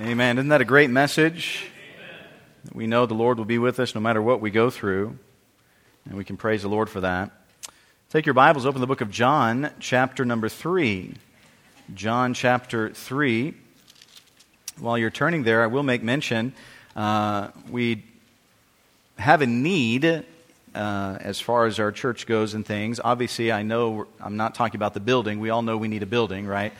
Amen. Isn't that a great message? We know the Lord will be with us no matter what we go through, and we can praise the Lord for that. Take your Bibles, open the book of John, chapter number 3. John, chapter 3. While you're turning there, I will make mention uh, we have a need uh, as far as our church goes and things. Obviously, I know I'm not talking about the building. We all know we need a building, right?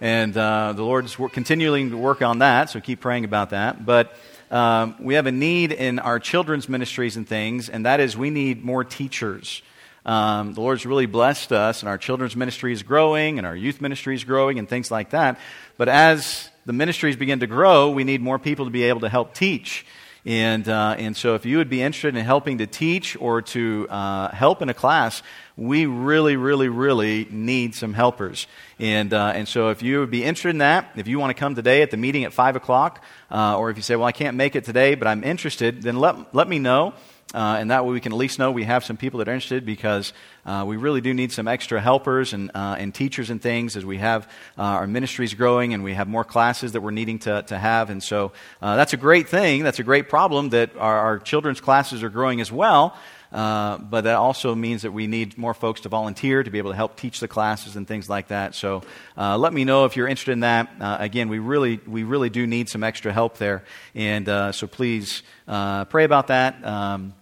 And uh, the Lord's continuing to work on that, so keep praying about that. But um, we have a need in our children's ministries and things, and that is we need more teachers. Um, the Lord's really blessed us, and our children's ministry is growing, and our youth ministry is growing, and things like that. But as the ministries begin to grow, we need more people to be able to help teach. And, uh, and so, if you would be interested in helping to teach or to uh, help in a class, we really, really, really need some helpers. And, uh, and so, if you would be interested in that, if you want to come today at the meeting at 5 o'clock, uh, or if you say, Well, I can't make it today, but I'm interested, then let, let me know. Uh, and that way we can at least know we have some people that are interested because uh, we really do need some extra helpers and, uh, and teachers and things as we have uh, our ministries growing and we have more classes that we're needing to, to have. And so uh, that's a great thing. That's a great problem that our, our children's classes are growing as well. Uh, but that also means that we need more folks to volunteer to be able to help teach the classes and things like that. So uh, let me know if you're interested in that. Uh, again, we really, we really do need some extra help there. And uh, so please pray about that. Um,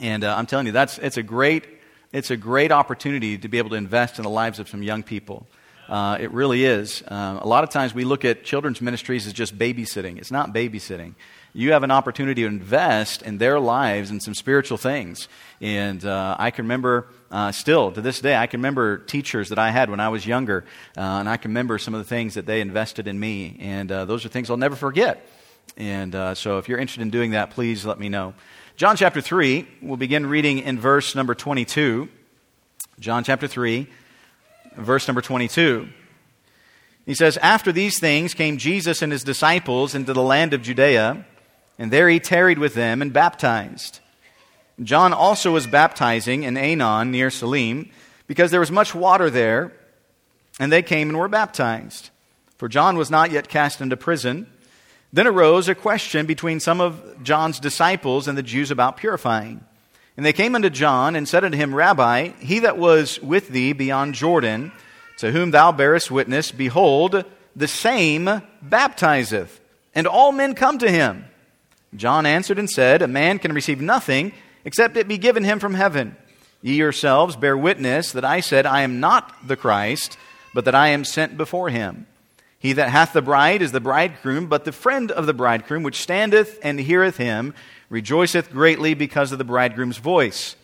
and I'm telling you, that's, it's, a great, it's a great opportunity to be able to invest in the lives of some young people. Uh, it really is. Uh, a lot of times we look at children's ministries as just babysitting. It's not babysitting you have an opportunity to invest in their lives in some spiritual things. And uh, I can remember, uh, still to this day, I can remember teachers that I had when I was younger, uh, and I can remember some of the things that they invested in me. And uh, those are things I'll never forget. And uh, so if you're interested in doing that, please let me know. John chapter 3, we'll begin reading in verse number 22. John chapter 3, verse number 22. He says, After these things came Jesus and his disciples into the land of Judea and there he tarried with them and baptized. John also was baptizing in Aenon near Salim, because there was much water there, and they came and were baptized. For John was not yet cast into prison. Then arose a question between some of John's disciples and the Jews about purifying. And they came unto John and said unto him, Rabbi, he that was with thee beyond Jordan, to whom thou bearest witness, behold, the same baptizeth, and all men come to him. John answered and said, A man can receive nothing except it be given him from heaven. Ye yourselves bear witness that I said, I am not the Christ, but that I am sent before him. He that hath the bride is the bridegroom, but the friend of the bridegroom, which standeth and heareth him, rejoiceth greatly because of the bridegroom's voice.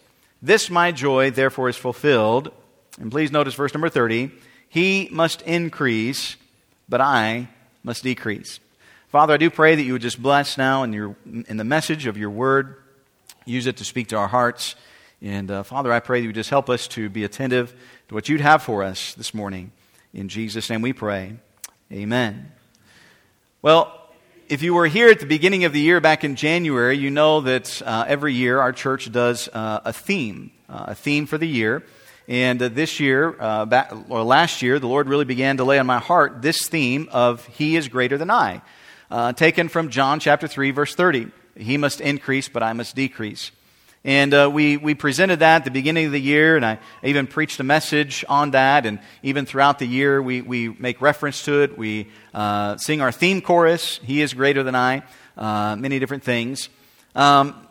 This my joy, therefore, is fulfilled. And please notice verse number 30 He must increase, but I must decrease. Father, I do pray that you would just bless now in, your, in the message of your word. Use it to speak to our hearts. And uh, Father, I pray that you would just help us to be attentive to what you'd have for us this morning. In Jesus' name we pray. Amen. Well, if you were here at the beginning of the year back in January, you know that uh, every year our church does uh, a theme, uh, a theme for the year. And uh, this year, uh, back, or last year, the Lord really began to lay on my heart this theme of He is greater than I uh, taken from John chapter 3, verse 30. He must increase, but I must decrease. And uh, we, we presented that at the beginning of the year, and I even preached a message on that. And even throughout the year, we, we make reference to it. We uh, sing our theme chorus, He is Greater Than I, uh, many different things. Um,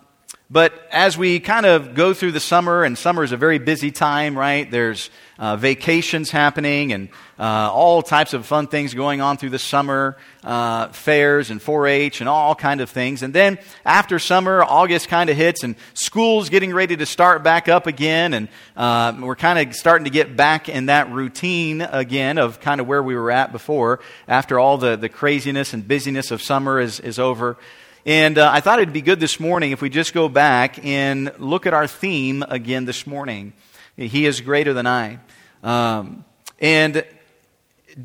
but as we kind of go through the summer, and summer is a very busy time, right? There's uh, vacations happening and uh, all types of fun things going on through the summer, uh, fairs and 4-H and all kind of things. And then after summer, August kind of hits and school's getting ready to start back up again. And uh, we're kind of starting to get back in that routine again of kind of where we were at before after all the, the craziness and busyness of summer is, is over. And uh, I thought it'd be good this morning if we just go back and look at our theme again this morning. He is greater than I. Um, and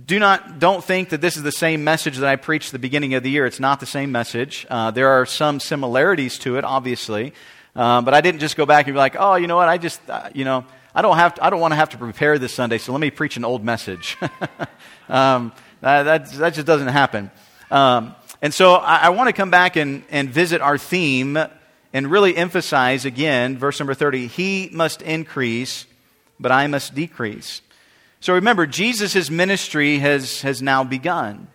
do not don't think that this is the same message that I preached at the beginning of the year. It's not the same message. Uh, there are some similarities to it, obviously, uh, but I didn't just go back and be like, oh, you know what? I just uh, you know I don't have to, I don't want to have to prepare this Sunday, so let me preach an old message. um, that, that, that just doesn't happen. Um, and so I, I want to come back and, and visit our theme and really emphasize again, verse number 30 He must increase, but I must decrease. So remember, Jesus' ministry has, has now begun.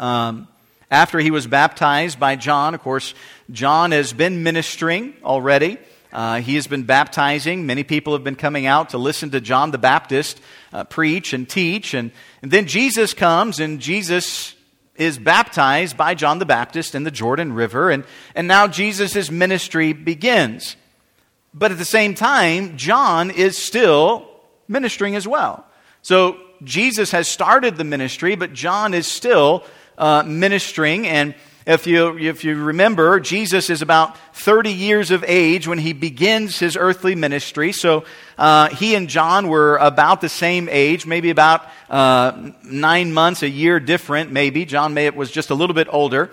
Um, after he was baptized by John, of course, John has been ministering already. Uh, he has been baptizing. Many people have been coming out to listen to John the Baptist uh, preach and teach. And, and then Jesus comes, and Jesus is baptized by John the Baptist in the Jordan River. And, and now Jesus' ministry begins. But at the same time, John is still ministering as well. So Jesus has started the ministry, but John is still uh, ministering. And if you, if you remember, Jesus is about 30 years of age when he begins his earthly ministry. So uh, he and John were about the same age, maybe about uh, nine months, a year different, maybe. John may was just a little bit older.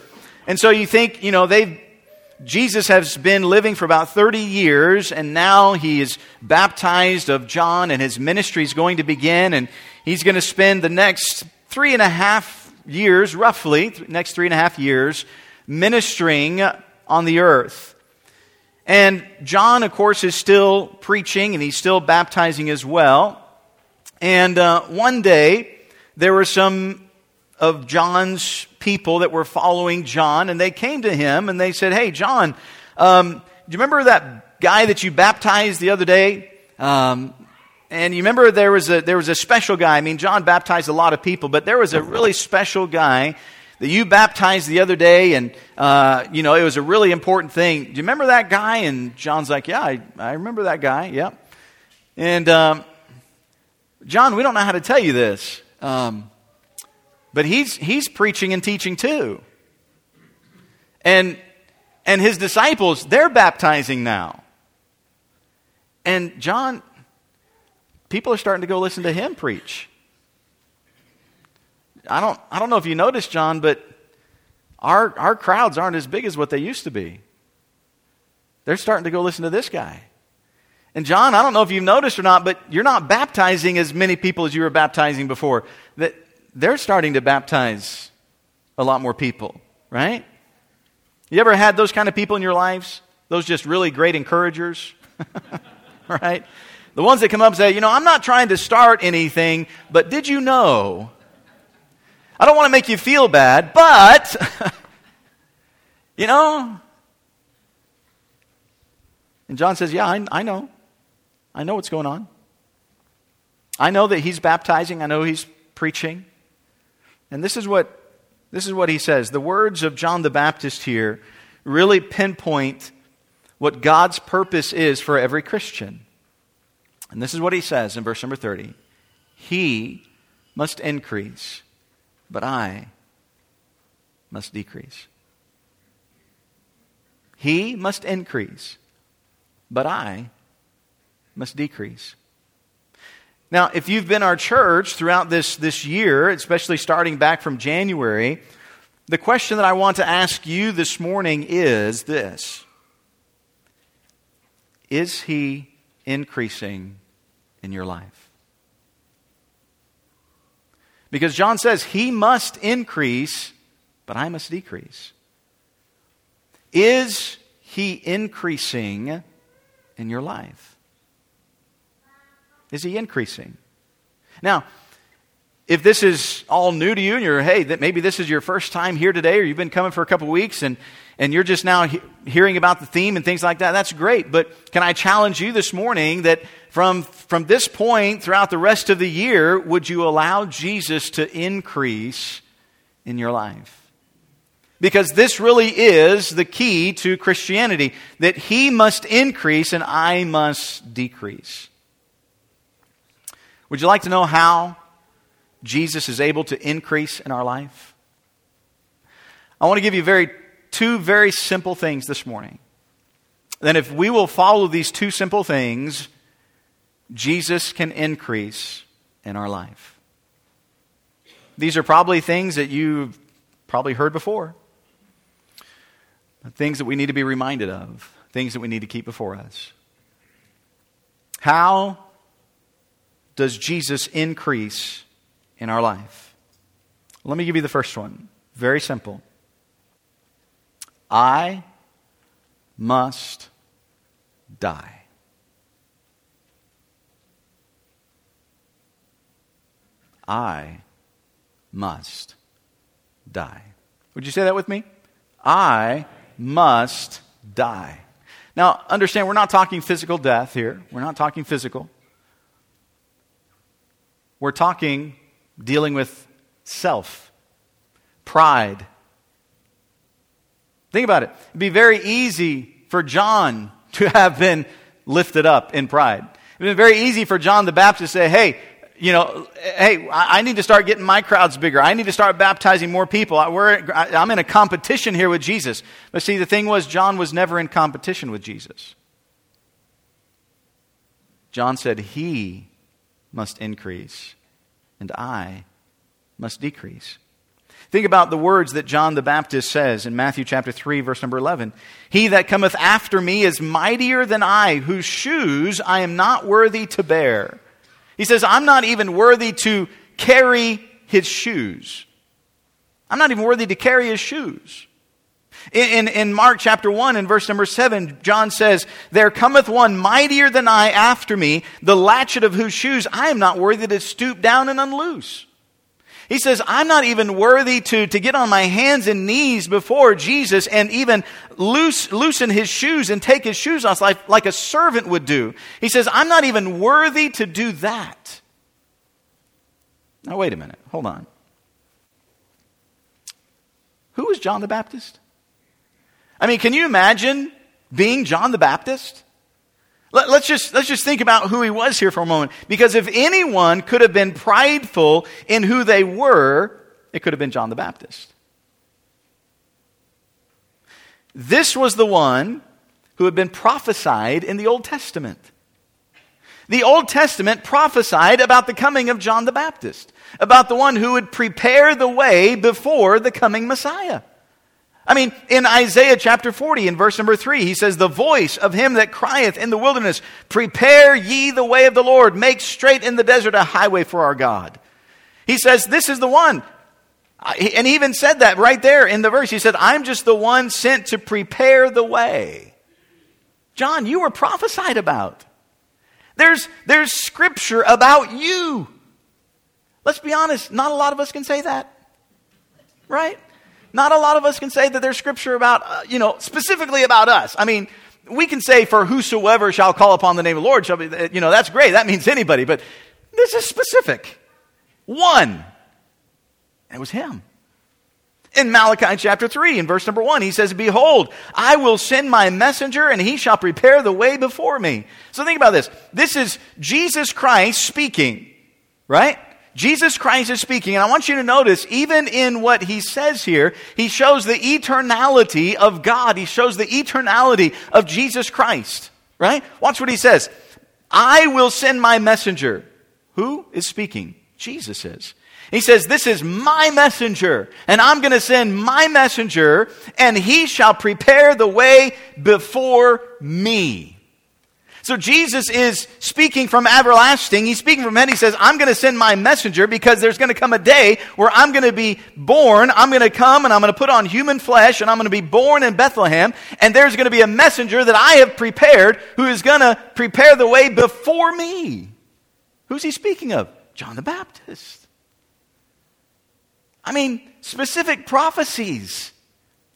And so you think, you know, they've Jesus has been living for about 30 years, and now he is baptized of John, and his ministry is going to begin, and he's going to spend the next three and a half years, roughly, next three and a half years, ministering on the earth. And John, of course, is still preaching and he's still baptizing as well. And uh, one day, there were some of John's people that were following John, and they came to him and they said, Hey, John, um, do you remember that guy that you baptized the other day? Um, and you remember there was a, there was a special guy. I mean, John baptized a lot of people, but there was a really special guy that you baptized the other day, and, uh, you know, it was a really important thing. Do you remember that guy? And John's like, Yeah, I, I remember that guy. Yeah. And, um, John, we don't know how to tell you this, um, but he's, he's preaching and teaching too. And, and his disciples, they're baptizing now. And John, people are starting to go listen to him preach. I don't, I don't know if you noticed, John, but our, our crowds aren't as big as what they used to be. They're starting to go listen to this guy. And John, I don't know if you've noticed or not, but you're not baptizing as many people as you were baptizing before. That they're starting to baptize a lot more people, right? You ever had those kind of people in your lives? Those just really great encouragers, right? The ones that come up and say, you know, I'm not trying to start anything, but did you know? I don't want to make you feel bad, but, you know. And John says, yeah, I, I know. I know what's going on. I know that he's baptizing. I know he's preaching. And this is what this is what he says. The words of John the Baptist here really pinpoint what God's purpose is for every Christian. And this is what he says in verse number 30 He must increase, but I must decrease. He must increase, but I must decrease. Now, if you've been our church throughout this, this year, especially starting back from January, the question that I want to ask you this morning is this Is he increasing in your life. Because John says, He must increase, but I must decrease. Is He increasing in your life? Is He increasing? Now, if this is all new to you and you're, hey, that maybe this is your first time here today or you've been coming for a couple weeks and, and you're just now he- hearing about the theme and things like that, that's great. But can I challenge you this morning that from, from this point throughout the rest of the year, would you allow Jesus to increase in your life? Because this really is the key to Christianity that he must increase and I must decrease. Would you like to know how Jesus is able to increase in our life? I want to give you very, two very simple things this morning. Then, if we will follow these two simple things, Jesus can increase in our life. These are probably things that you've probably heard before, things that we need to be reminded of, things that we need to keep before us. How does Jesus increase in our life? Let me give you the first one. Very simple. I must die. I must die. Would you say that with me? I must die. Now, understand, we're not talking physical death here. We're not talking physical. We're talking dealing with self, pride. Think about it. It'd be very easy for John to have been lifted up in pride. It'd been very easy for John the Baptist to say, hey, you know, hey, I need to start getting my crowds bigger. I need to start baptizing more people. I'm in a competition here with Jesus. But see, the thing was, John was never in competition with Jesus. John said, He must increase, and I must decrease. Think about the words that John the Baptist says in Matthew chapter 3, verse number 11. He that cometh after me is mightier than I, whose shoes I am not worthy to bear. He says, I'm not even worthy to carry his shoes. I'm not even worthy to carry his shoes. In, in, in, Mark chapter 1 and verse number 7, John says, There cometh one mightier than I after me, the latchet of whose shoes I am not worthy to stoop down and unloose. He says, I'm not even worthy to, to get on my hands and knees before Jesus and even loose, loosen his shoes and take his shoes off like, like a servant would do. He says, I'm not even worthy to do that. Now, wait a minute. Hold on. Who was John the Baptist? I mean, can you imagine being John the Baptist? Let, us just, let's just think about who he was here for a moment. Because if anyone could have been prideful in who they were, it could have been John the Baptist. This was the one who had been prophesied in the Old Testament. The Old Testament prophesied about the coming of John the Baptist, about the one who would prepare the way before the coming Messiah. I mean, in Isaiah chapter 40, in verse number 3, he says, The voice of him that crieth in the wilderness, Prepare ye the way of the Lord, make straight in the desert a highway for our God. He says, This is the one. And he even said that right there in the verse. He said, I'm just the one sent to prepare the way. John, you were prophesied about. There's, there's scripture about you. Let's be honest, not a lot of us can say that. Right? Not a lot of us can say that there's scripture about, uh, you know, specifically about us. I mean, we can say, for whosoever shall call upon the name of the Lord shall be, you know, that's great. That means anybody. But this is specific. One. It was him. In Malachi chapter 3, in verse number 1, he says, Behold, I will send my messenger, and he shall prepare the way before me. So think about this. This is Jesus Christ speaking, right? Jesus Christ is speaking, and I want you to notice, even in what he says here, he shows the eternality of God. He shows the eternality of Jesus Christ, right? Watch what he says. I will send my messenger. Who is speaking? Jesus is. He says, This is my messenger, and I'm going to send my messenger, and he shall prepare the way before me. So Jesus is speaking from everlasting. He's speaking from heaven. He says, I'm going to send my messenger because there's going to come a day where I'm going to be born. I'm going to come and I'm going to put on human flesh and I'm going to be born in Bethlehem. And there's going to be a messenger that I have prepared who is going to prepare the way before me. Who's he speaking of? John the Baptist. I mean, specific prophecies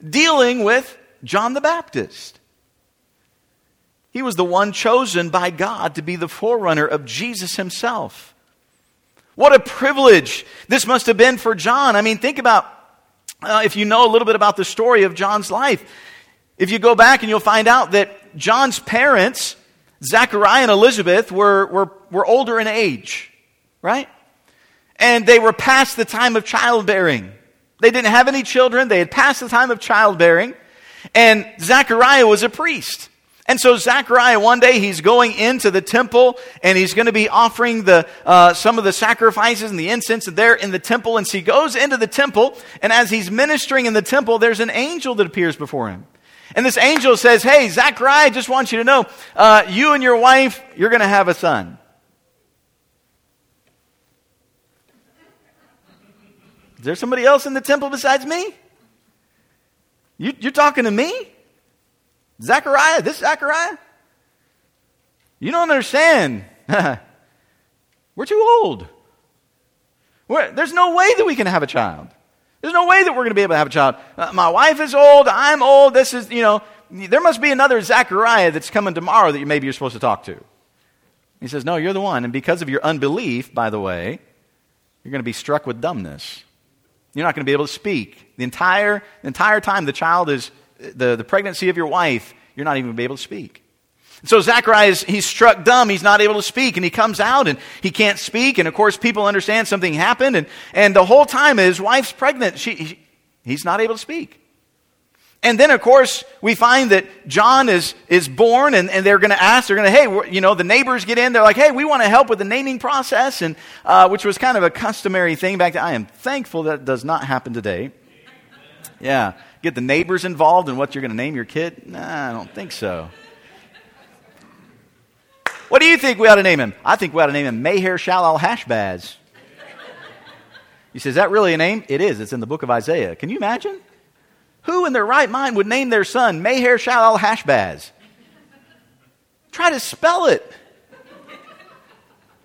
dealing with John the Baptist. He was the one chosen by God to be the forerunner of Jesus himself. What a privilege this must have been for John. I mean, think about uh, if you know a little bit about the story of John's life. If you go back and you'll find out that John's parents, Zachariah and Elizabeth, were, were, were older in age, right? And they were past the time of childbearing. They didn't have any children. They had passed the time of childbearing. And Zachariah was a priest. And so Zechariah, one day, he's going into the temple and he's going to be offering the, uh, some of the sacrifices and the incense there in the temple. And so he goes into the temple, and as he's ministering in the temple, there's an angel that appears before him. And this angel says, Hey, Zechariah, I just want you to know, uh, you and your wife, you're going to have a son. Is there somebody else in the temple besides me? You, you're talking to me? Zechariah? This Zechariah? You don't understand. We're too old. We're, there's no way that we can have a child. There's no way that we're going to be able to have a child. Uh, my wife is old. I'm old. This is, you know, there must be another Zechariah that's coming tomorrow that you, maybe you're supposed to talk to. He says, No, you're the one. And because of your unbelief, by the way, you're going to be struck with dumbness. You're not going to be able to speak. The entire, the entire time the child is, the, the pregnancy of your wife, you're not even be able to speak. So Zacharias, he's struck dumb. He's not able to speak. And he comes out and he can't speak. And of course, people understand something happened. And, and the whole time his wife's pregnant. She, he's not able to speak. And then, of course, we find that John is, is born, and, and they're going to ask, they're going to, hey, you know, the neighbors get in. They're like, hey, we want to help with the naming process, and uh, which was kind of a customary thing back then. I am thankful that does not happen today. Yeah. Get the neighbors involved in what you're going to name your kid? Nah, I don't think so. What do you think we ought to name him? I think we ought to name him Maher Shalal Hashbaz. You say, is that really a name? It is. It's in the book of Isaiah. Can you imagine? Who in their right mind would name their son Maher Shalal Hashbaz? Try to spell it.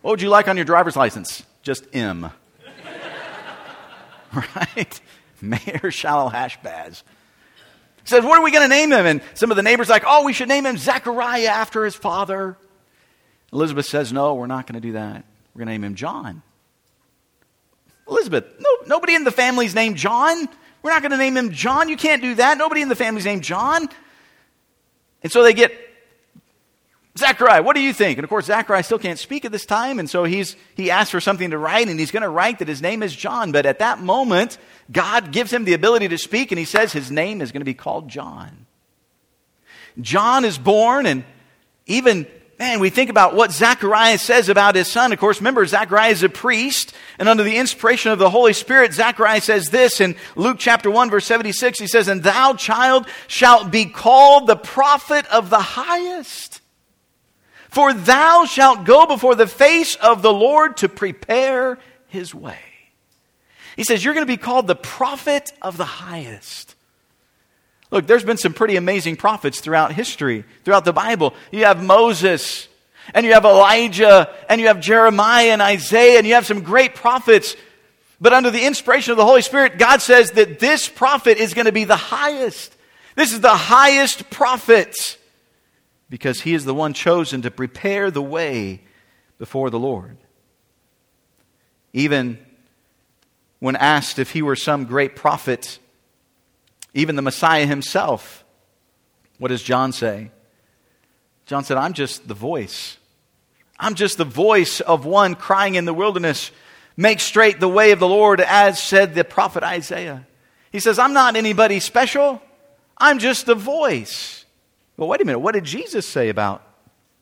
What would you like on your driver's license? Just M. right? Maher Shalal Hashbaz. Says, what are we going to name him? And some of the neighbors like, oh, we should name him Zechariah after his father. Elizabeth says, no, we're not going to do that. We're going to name him John. Elizabeth, no, nobody in the family's named John. We're not going to name him John. You can't do that. Nobody in the family's named John. And so they get Zachariah, what do you think? And of course, Zachariah still can't speak at this time, and so he's, he asks for something to write, and he's going to write that his name is John. But at that moment, God gives him the ability to speak, and he says his name is going to be called John. John is born, and even man, we think about what Zacharias says about his son. Of course, remember, Zacharias is a priest, and under the inspiration of the Holy Spirit, Zacharias says this in Luke chapter 1, verse 76. He says, And thou, child, shalt be called the prophet of the highest. For thou shalt go before the face of the Lord to prepare his way. He says, You're going to be called the prophet of the highest. Look, there's been some pretty amazing prophets throughout history, throughout the Bible. You have Moses, and you have Elijah, and you have Jeremiah and Isaiah, and you have some great prophets. But under the inspiration of the Holy Spirit, God says that this prophet is going to be the highest. This is the highest prophet because he is the one chosen to prepare the way before the Lord. Even when asked if he were some great prophet, even the Messiah himself. What does John say? John said, I'm just the voice. I'm just the voice of one crying in the wilderness, make straight the way of the Lord, as said the prophet Isaiah. He says, I'm not anybody special. I'm just the voice. Well, wait a minute. What did Jesus say about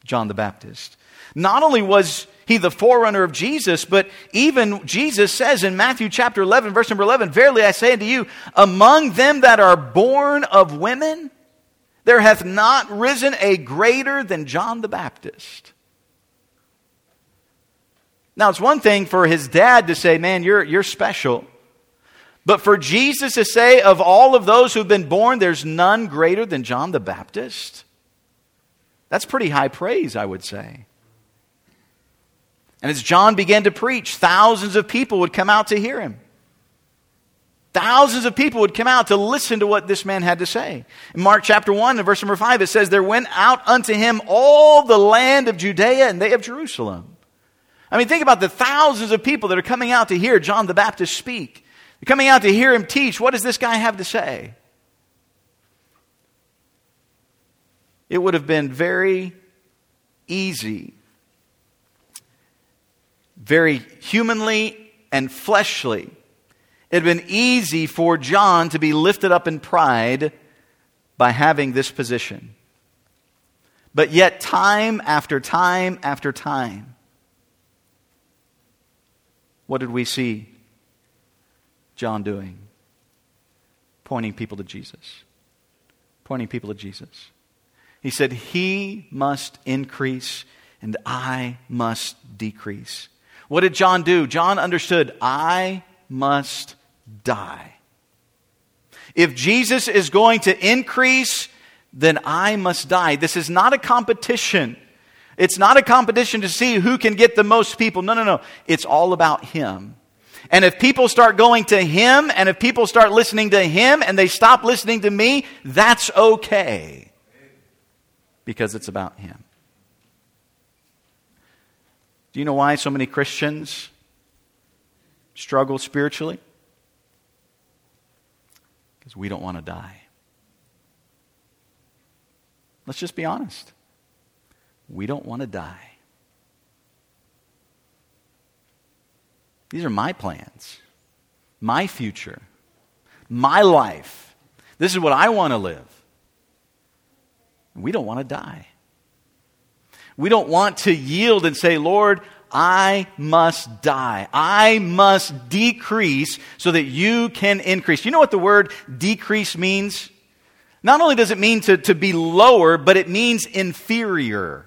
John the Baptist? Not only was he the forerunner of Jesus, but even Jesus says in Matthew chapter 11, verse number 11, Verily I say unto you, among them that are born of women, there hath not risen a greater than John the Baptist. Now, it's one thing for his dad to say, Man, you're, you're special. But for Jesus to say, Of all of those who've been born, there's none greater than John the Baptist, that's pretty high praise, I would say. And as John began to preach, thousands of people would come out to hear him. Thousands of people would come out to listen to what this man had to say. In Mark chapter 1 and verse number 5, it says, There went out unto him all the land of Judea and they of Jerusalem. I mean, think about the thousands of people that are coming out to hear John the Baptist speak. They're coming out to hear him teach. What does this guy have to say? It would have been very easy very humanly and fleshly. It had been easy for John to be lifted up in pride by having this position. But yet, time after time after time, what did we see John doing? Pointing people to Jesus. Pointing people to Jesus. He said, He must increase and I must decrease. What did John do? John understood, I must die. If Jesus is going to increase, then I must die. This is not a competition. It's not a competition to see who can get the most people. No, no, no. It's all about Him. And if people start going to Him and if people start listening to Him and they stop listening to me, that's okay. Because it's about Him. Do you know why so many Christians struggle spiritually? Because we don't want to die. Let's just be honest. We don't want to die. These are my plans, my future, my life. This is what I want to live. We don't want to die. We don't want to yield and say, Lord, I must die. I must decrease so that you can increase. You know what the word decrease means? Not only does it mean to, to be lower, but it means inferior.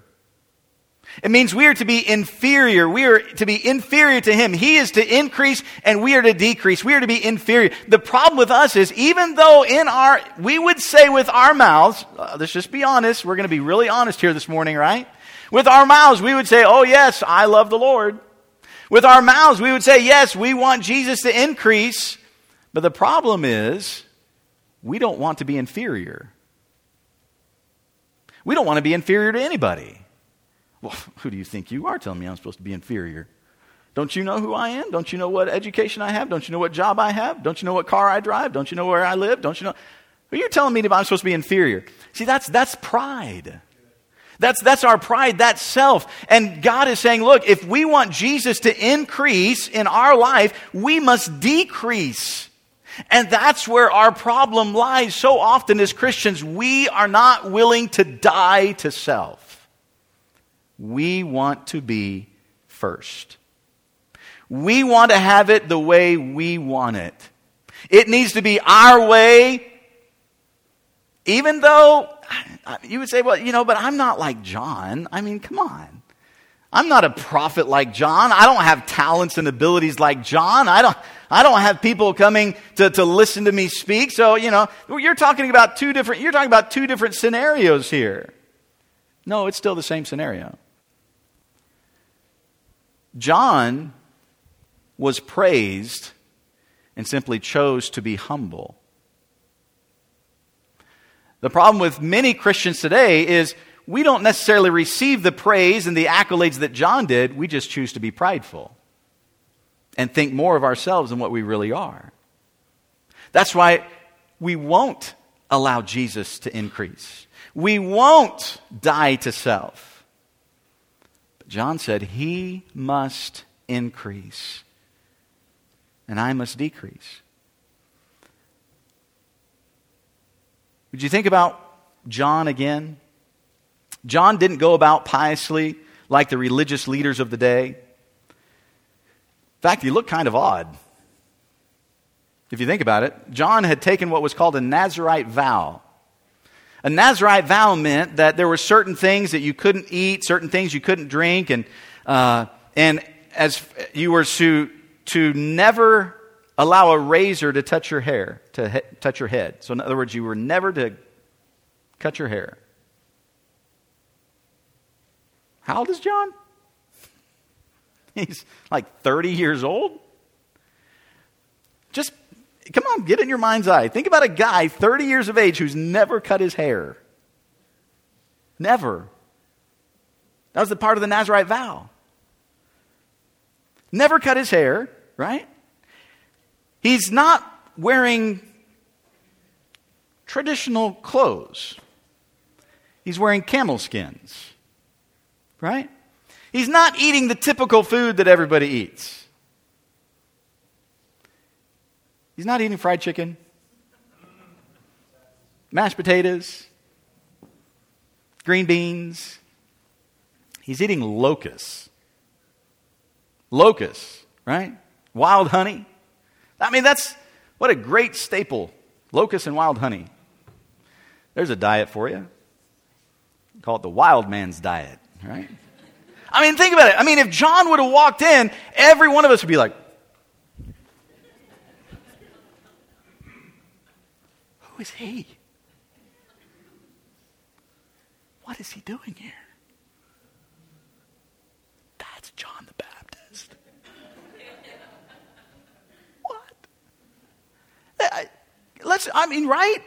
It means we are to be inferior. We are to be inferior to Him. He is to increase and we are to decrease. We are to be inferior. The problem with us is even though in our, we would say with our mouths, uh, let's just be honest, we're going to be really honest here this morning, right? With our mouths, we would say, Oh, yes, I love the Lord. With our mouths, we would say, Yes, we want Jesus to increase. But the problem is, we don't want to be inferior. We don't want to be inferior to anybody. Well, who do you think you are telling me I'm supposed to be inferior? Don't you know who I am? Don't you know what education I have? Don't you know what job I have? Don't you know what car I drive? Don't you know where I live? Don't you know? Are you telling me that I'm supposed to be inferior? See, that's, that's pride. That's, that's our pride, that's self. And God is saying, look, if we want Jesus to increase in our life, we must decrease. And that's where our problem lies. So often as Christians, we are not willing to die to self. We want to be first. We want to have it the way we want it. It needs to be our way, even though you would say, well, you know, but I'm not like John. I mean, come on. I'm not a prophet like John. I don't have talents and abilities like John. I don't, I don't have people coming to, to listen to me speak. So, you know, you're talking about two different, you're talking about two different scenarios here. No, it's still the same scenario. John was praised and simply chose to be humble. The problem with many Christians today is we don't necessarily receive the praise and the accolades that John did. We just choose to be prideful and think more of ourselves than what we really are. That's why we won't allow Jesus to increase. We won't die to self. John said, He must increase, and I must decrease. Would you think about John again? John didn't go about piously like the religious leaders of the day. In fact, he looked kind of odd. If you think about it, John had taken what was called a Nazarite vow. A Nazarite vow meant that there were certain things that you couldn't eat, certain things you couldn't drink, and, uh, and as you were to, to never allow a razor to touch your hair, to he- touch your head. So, in other words, you were never to cut your hair. How old is John? He's like 30 years old. Come on, get in your mind's eye. Think about a guy 30 years of age who's never cut his hair. Never. That was the part of the Nazarite vow. Never cut his hair, right? He's not wearing traditional clothes. He's wearing camel skins, right? He's not eating the typical food that everybody eats. He's not eating fried chicken, mashed potatoes, green beans. He's eating locusts. Locusts, right? Wild honey. I mean, that's what a great staple locusts and wild honey. There's a diet for you. Call it the wild man's diet, right? I mean, think about it. I mean, if John would have walked in, every one of us would be like, Who is he? What is he doing here? That's John the Baptist. what? Uh, I, let's, I mean, right?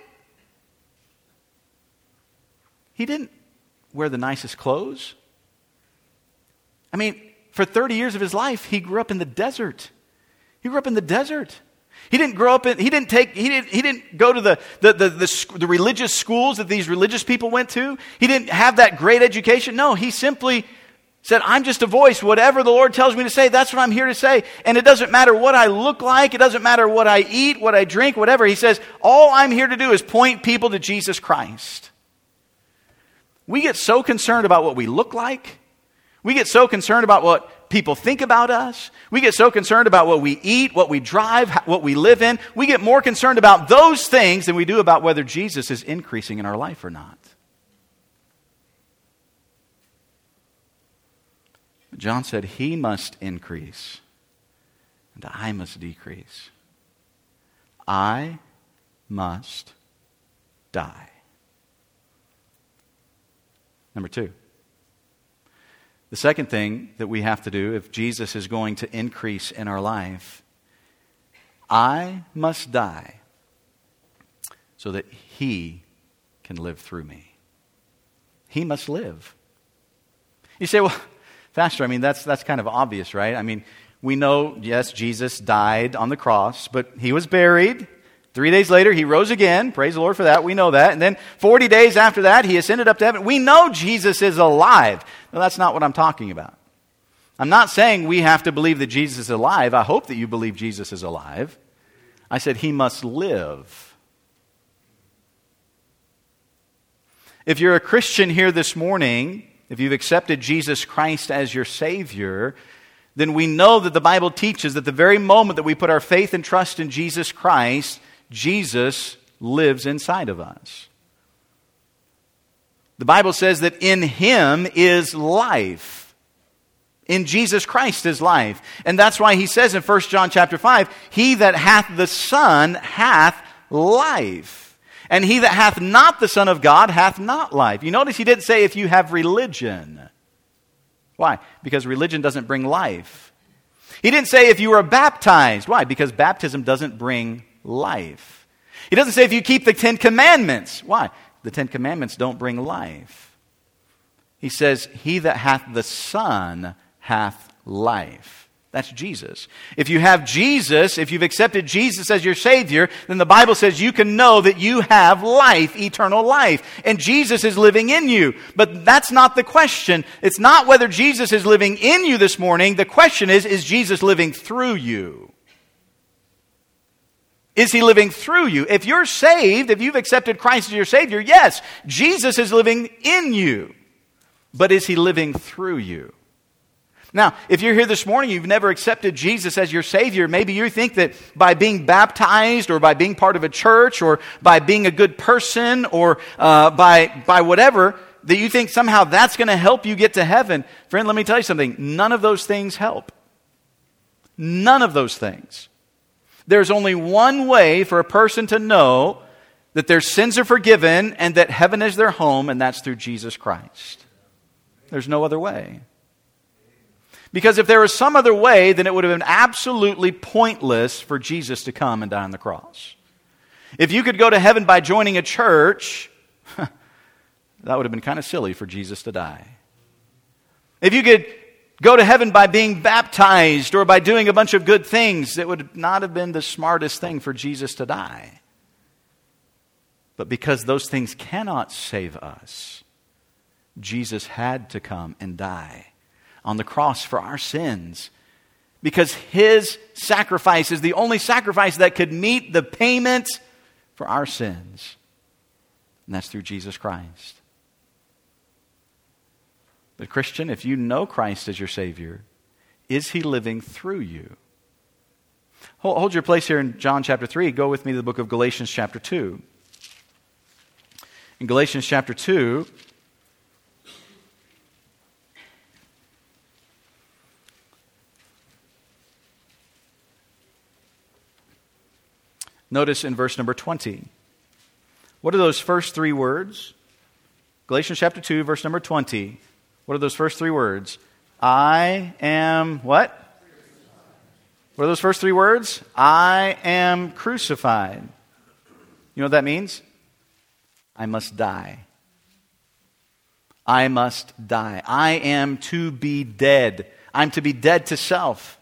He didn't wear the nicest clothes. I mean, for 30 years of his life, he grew up in the desert. He grew up in the desert. He didn't grow up in, he didn't take, he didn't, he didn't go to the, the, the, the, the religious schools that these religious people went to. He didn't have that great education. No, he simply said, I'm just a voice. Whatever the Lord tells me to say, that's what I'm here to say. And it doesn't matter what I look like. It doesn't matter what I eat, what I drink, whatever. He says, all I'm here to do is point people to Jesus Christ. We get so concerned about what we look like. We get so concerned about what people think about us. We get so concerned about what we eat, what we drive, what we live in. We get more concerned about those things than we do about whether Jesus is increasing in our life or not. John said, He must increase, and I must decrease. I must die. Number two. The second thing that we have to do if Jesus is going to increase in our life, I must die so that He can live through me. He must live. You say, well, Pastor, I mean, that's, that's kind of obvious, right? I mean, we know, yes, Jesus died on the cross, but He was buried. Three days later, he rose again. Praise the Lord for that. We know that. And then 40 days after that, he ascended up to heaven. We know Jesus is alive. No, that's not what I'm talking about. I'm not saying we have to believe that Jesus is alive. I hope that you believe Jesus is alive. I said he must live. If you're a Christian here this morning, if you've accepted Jesus Christ as your Savior, then we know that the Bible teaches that the very moment that we put our faith and trust in Jesus Christ, Jesus lives inside of us. The Bible says that in him is life. In Jesus Christ is life. And that's why he says in 1 John chapter 5, he that hath the Son hath life. And he that hath not the Son of God hath not life. You notice he didn't say if you have religion. Why? Because religion doesn't bring life. He didn't say if you are baptized. Why? Because baptism doesn't bring life. He doesn't say if you keep the Ten Commandments. Why? The Ten Commandments don't bring life. He says, He that hath the Son hath life. That's Jesus. If you have Jesus, if you've accepted Jesus as your Savior, then the Bible says you can know that you have life, eternal life. And Jesus is living in you. But that's not the question. It's not whether Jesus is living in you this morning. The question is, is Jesus living through you? Is he living through you? If you're saved, if you've accepted Christ as your Savior, yes, Jesus is living in you. But is he living through you? Now, if you're here this morning, you've never accepted Jesus as your Savior, maybe you think that by being baptized or by being part of a church or by being a good person or uh, by, by whatever, that you think somehow that's going to help you get to heaven. Friend, let me tell you something. None of those things help. None of those things. There's only one way for a person to know that their sins are forgiven and that heaven is their home, and that's through Jesus Christ. There's no other way. Because if there was some other way, then it would have been absolutely pointless for Jesus to come and die on the cross. If you could go to heaven by joining a church, that would have been kind of silly for Jesus to die. If you could go to heaven by being baptized or by doing a bunch of good things, it would not have been the smartest thing for Jesus to die. But because those things cannot save us, Jesus had to come and die on the cross for our sins. Because his sacrifice is the only sacrifice that could meet the payment for our sins. And that's through Jesus Christ. But, Christian, if you know Christ as your Savior, is He living through you? Hold, hold your place here in John chapter 3. Go with me to the book of Galatians chapter 2. In Galatians chapter 2, Notice in verse number 20. What are those first three words? Galatians chapter 2, verse number 20. What are those first three words? I am what? What are those first three words? I am crucified. You know what that means? I must die. I must die. I am to be dead. I'm to be dead to self.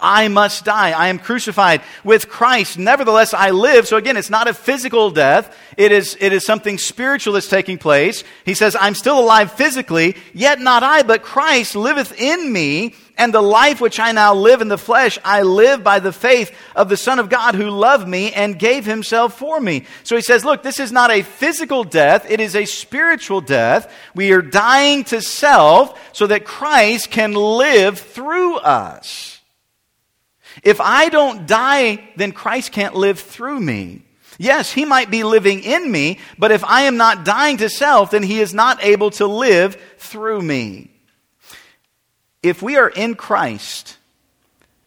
I must die. I am crucified with Christ. Nevertheless, I live. So again, it's not a physical death. It is, it is something spiritual that's taking place. He says, I'm still alive physically, yet not I, but Christ liveth in me. And the life which I now live in the flesh, I live by the faith of the Son of God who loved me and gave himself for me. So he says, look, this is not a physical death. It is a spiritual death. We are dying to self so that Christ can live through us. If I don't die, then Christ can't live through me. Yes, he might be living in me, but if I am not dying to self, then he is not able to live through me. If we are in Christ,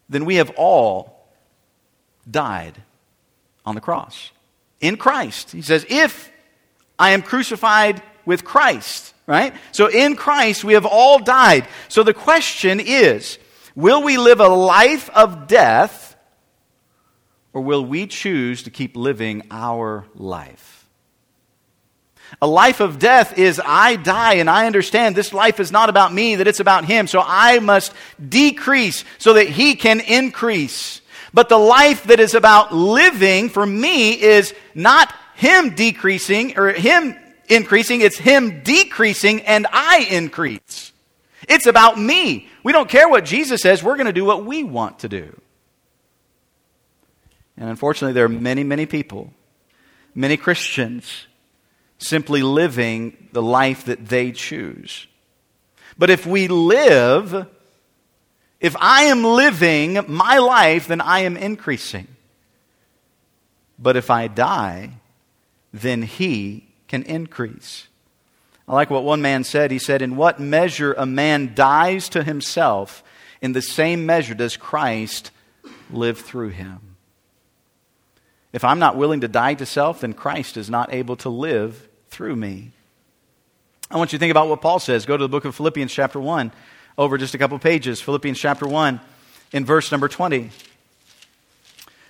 then we have all died on the cross. In Christ. He says, if I am crucified with Christ, right? So in Christ, we have all died. So the question is, Will we live a life of death, or will we choose to keep living our life? A life of death is I die and I understand this life is not about me, that it's about Him. So I must decrease so that He can increase. But the life that is about living for me is not Him decreasing or Him increasing, it's Him decreasing and I increase. It's about me. We don't care what Jesus says, we're going to do what we want to do. And unfortunately, there are many, many people, many Christians, simply living the life that they choose. But if we live, if I am living my life, then I am increasing. But if I die, then he can increase. I like what one man said. He said, In what measure a man dies to himself, in the same measure does Christ live through him. If I'm not willing to die to self, then Christ is not able to live through me. I want you to think about what Paul says. Go to the book of Philippians, chapter 1, over just a couple pages. Philippians, chapter 1, in verse number 20.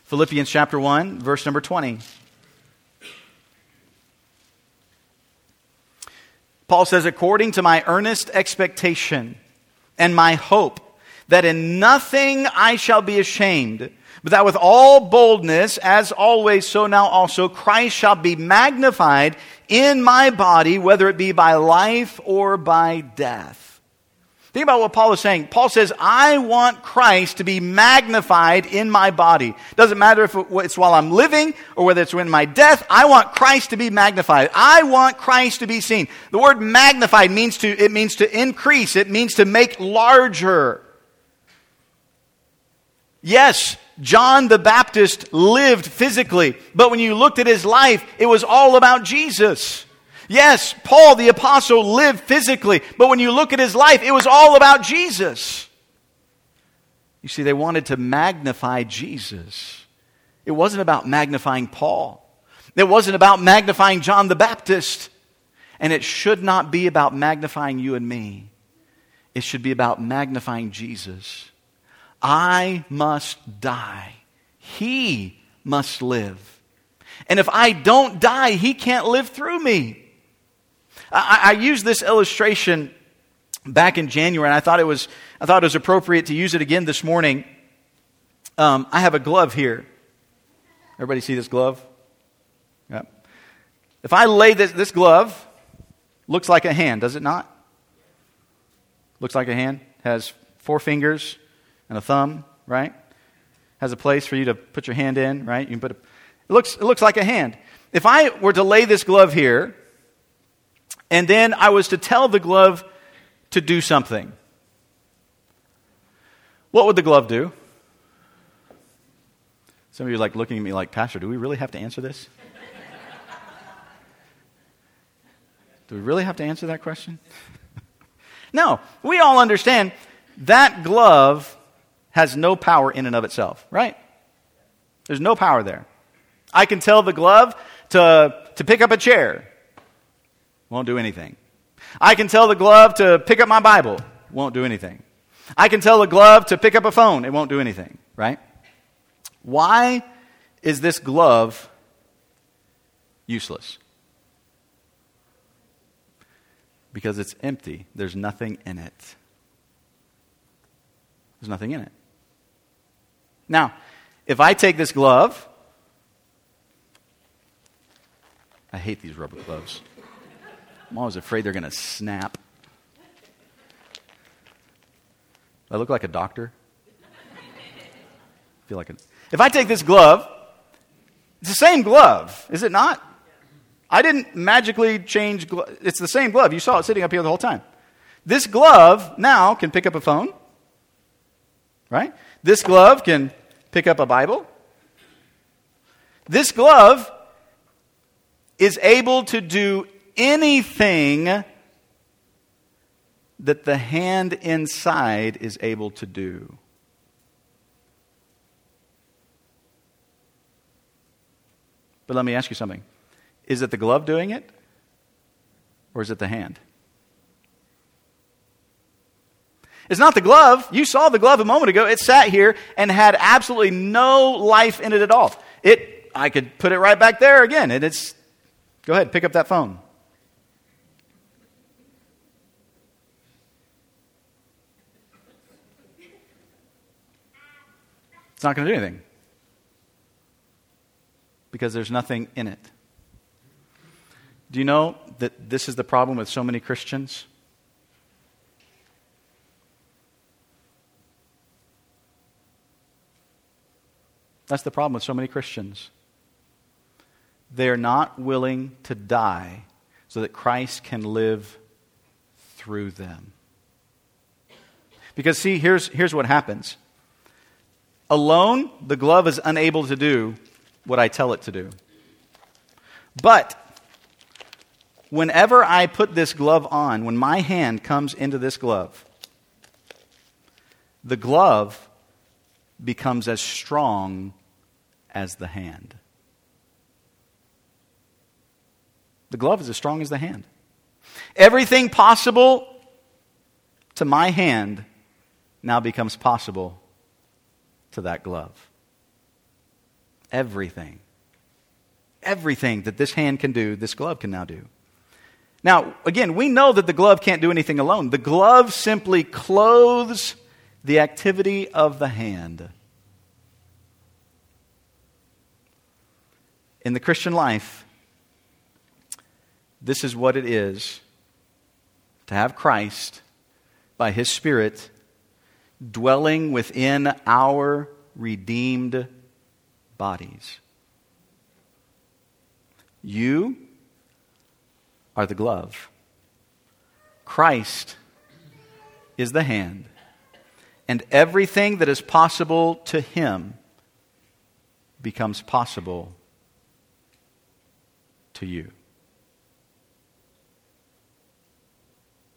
Philippians, chapter 1, verse number 20. Paul says, according to my earnest expectation and my hope, that in nothing I shall be ashamed, but that with all boldness, as always, so now also, Christ shall be magnified in my body, whether it be by life or by death. Think about what Paul is saying. Paul says, I want Christ to be magnified in my body. Doesn't matter if it's while I'm living or whether it's in my death. I want Christ to be magnified. I want Christ to be seen. The word magnified means to, it means to increase. It means to make larger. Yes, John the Baptist lived physically, but when you looked at his life, it was all about Jesus. Yes, Paul the apostle lived physically, but when you look at his life, it was all about Jesus. You see, they wanted to magnify Jesus. It wasn't about magnifying Paul. It wasn't about magnifying John the Baptist. And it should not be about magnifying you and me. It should be about magnifying Jesus. I must die. He must live. And if I don't die, he can't live through me. I, I used this illustration back in January, and I thought it was, I thought it was appropriate to use it again this morning. Um, I have a glove here. Everybody see this glove? Yeah. If I lay this, this glove, looks like a hand, does it not? Looks like a hand. Has four fingers and a thumb, right? Has a place for you to put your hand in, right? You can put a, it looks, it looks like a hand. If I were to lay this glove here and then I was to tell the glove to do something. What would the glove do? Some of you are like looking at me like, Pastor, do we really have to answer this? do we really have to answer that question? no, we all understand that glove has no power in and of itself, right? There's no power there. I can tell the glove to to pick up a chair. Won't do anything. I can tell the glove to pick up my Bible. Won't do anything. I can tell the glove to pick up a phone. It won't do anything, right? Why is this glove useless? Because it's empty. There's nothing in it. There's nothing in it. Now, if I take this glove, I hate these rubber gloves. I'm always afraid they're going to snap. I look like a doctor. I feel like a, if I take this glove, it's the same glove, is it not? I didn't magically change. Glo- it's the same glove. You saw it sitting up here the whole time. This glove now can pick up a phone, right? This glove can pick up a Bible. This glove is able to do anything that the hand inside is able to do. But let me ask you something. Is it the glove doing it? Or is it the hand? It's not the glove. You saw the glove a moment ago. It sat here and had absolutely no life in it at all. It I could put it right back there again and it's go ahead, pick up that phone. It's not going to do anything because there's nothing in it. Do you know that this is the problem with so many Christians? That's the problem with so many Christians. They are not willing to die so that Christ can live through them. Because, see, here's, here's what happens Alone, the glove is unable to do what I tell it to do. But whenever I put this glove on, when my hand comes into this glove, the glove becomes as strong as the hand. The glove is as strong as the hand. Everything possible to my hand now becomes possible to that glove. Everything. Everything that this hand can do, this glove can now do. Now, again, we know that the glove can't do anything alone. The glove simply clothes the activity of the hand. In the Christian life, this is what it is to have Christ by His Spirit dwelling within our redeemed bodies. You are the glove. Christ is the hand. And everything that is possible to him becomes possible to you.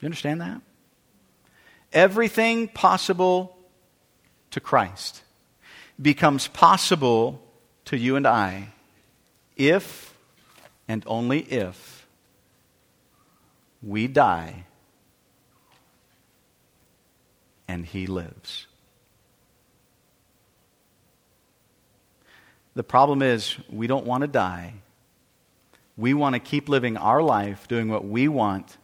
You understand that? Everything possible to Christ becomes possible to you and I if and only if we die and He lives. The problem is, we don't want to die. We want to keep living our life doing what we want.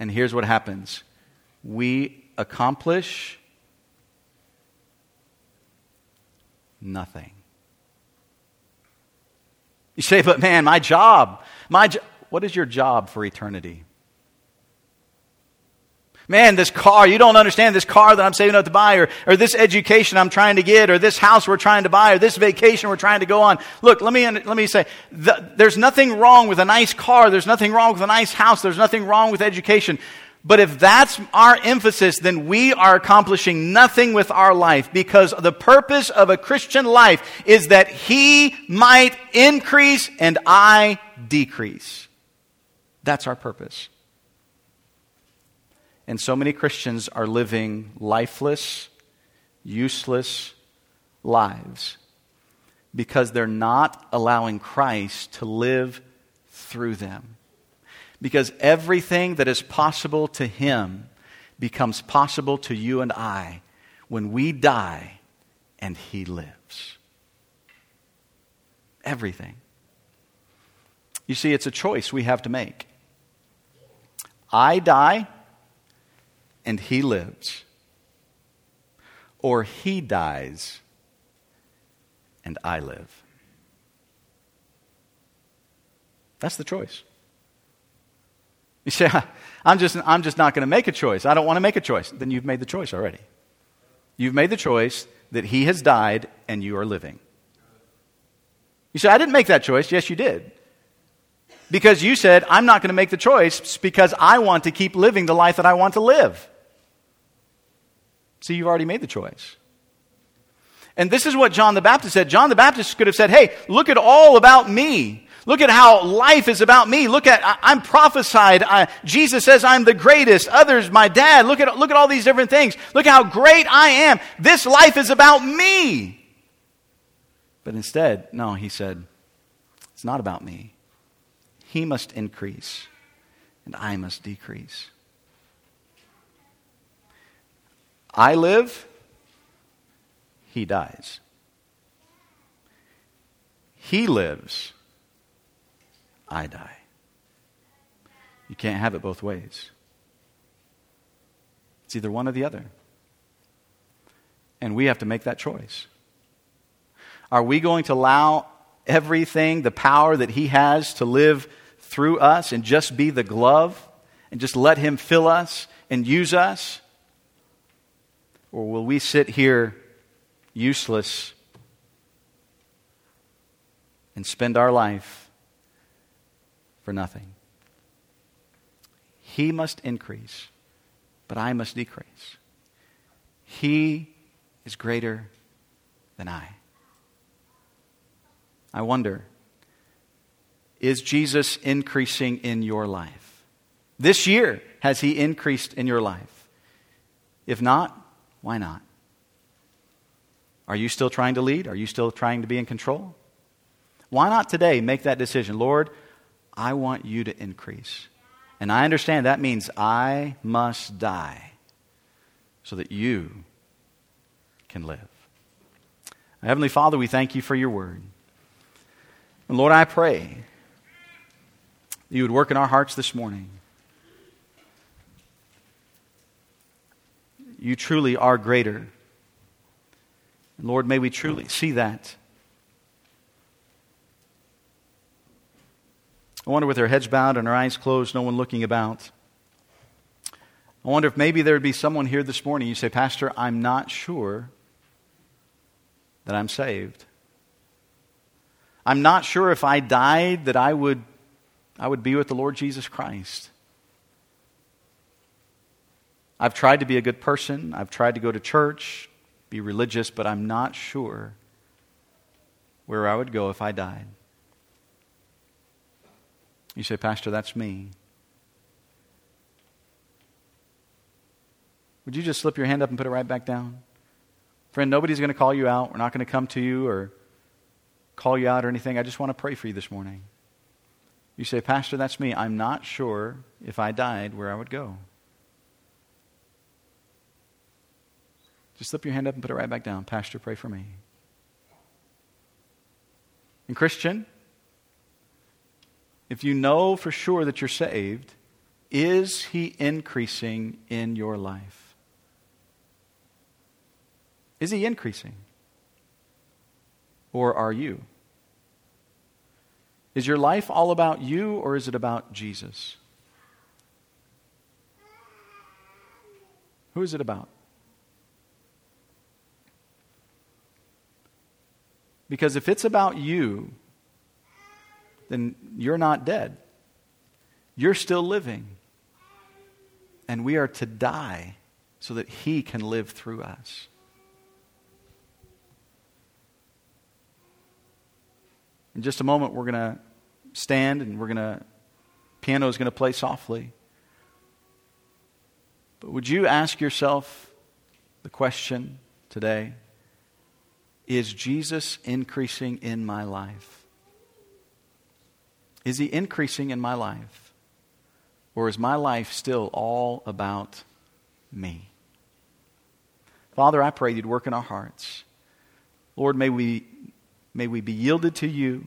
And here's what happens we accomplish nothing. You say, but man, my job, my jo- what is your job for eternity? Man, this car, you don't understand this car that I'm saving up to buy, or, or this education I'm trying to get, or this house we're trying to buy, or this vacation we're trying to go on. Look, let me, let me say, the, there's nothing wrong with a nice car, there's nothing wrong with a nice house, there's nothing wrong with education. But if that's our emphasis, then we are accomplishing nothing with our life because the purpose of a Christian life is that He might increase and I decrease. That's our purpose. And so many Christians are living lifeless, useless lives because they're not allowing Christ to live through them. Because everything that is possible to Him becomes possible to you and I when we die and He lives. Everything. You see, it's a choice we have to make. I die and He lives, or He dies and I live. That's the choice. You say, I'm just, I'm just not going to make a choice. I don't want to make a choice. Then you've made the choice already. You've made the choice that he has died and you are living. You say, I didn't make that choice. Yes, you did. Because you said, I'm not going to make the choice because I want to keep living the life that I want to live. See, you've already made the choice. And this is what John the Baptist said. John the Baptist could have said, Hey, look at all about me. Look at how life is about me. Look at, I, am prophesied. I, Jesus says I'm the greatest. Others, my dad. Look at, look at all these different things. Look how great I am. This life is about me. But instead, no, he said, it's not about me. He must increase, and I must decrease. I live he dies. He lives, I die. You can't have it both ways. It's either one or the other. And we have to make that choice. Are we going to allow everything, the power that He has to live through us and just be the glove and just let Him fill us and use us? Or will we sit here useless and spend our life for nothing. He must increase, but I must decrease. He is greater than I. I wonder is Jesus increasing in your life? This year, has he increased in your life? If not, why not? Are you still trying to lead? Are you still trying to be in control? Why not today make that decision? Lord, I want you to increase. And I understand that means I must die so that you can live. Heavenly Father, we thank you for your word. And Lord, I pray that you would work in our hearts this morning. You truly are greater and Lord, may we truly see that. I wonder, with our heads bowed and our eyes closed, no one looking about. I wonder if maybe there would be someone here this morning. You say, Pastor, I'm not sure that I'm saved. I'm not sure if I died that I would, I would be with the Lord Jesus Christ. I've tried to be a good person. I've tried to go to church, be religious, but I'm not sure where I would go if I died. You say, Pastor, that's me. Would you just slip your hand up and put it right back down? Friend, nobody's going to call you out. We're not going to come to you or call you out or anything. I just want to pray for you this morning. You say, Pastor, that's me. I'm not sure if I died where I would go. Just slip your hand up and put it right back down. Pastor, pray for me. And, Christian, if you know for sure that you're saved, is He increasing in your life? Is He increasing? Or are you? Is your life all about you or is it about Jesus? Who is it about? Because if it's about you, then you're not dead. You're still living. And we are to die so that He can live through us. In just a moment, we're going to stand and we're going to, piano is going to play softly. But would you ask yourself the question today? Is Jesus increasing in my life? Is he increasing in my life? Or is my life still all about me? Father, I pray you'd work in our hearts. Lord, may we, may we be yielded to you,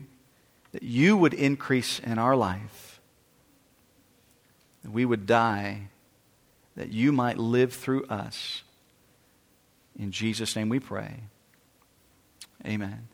that you would increase in our life, that we would die, that you might live through us. In Jesus' name we pray. Amen.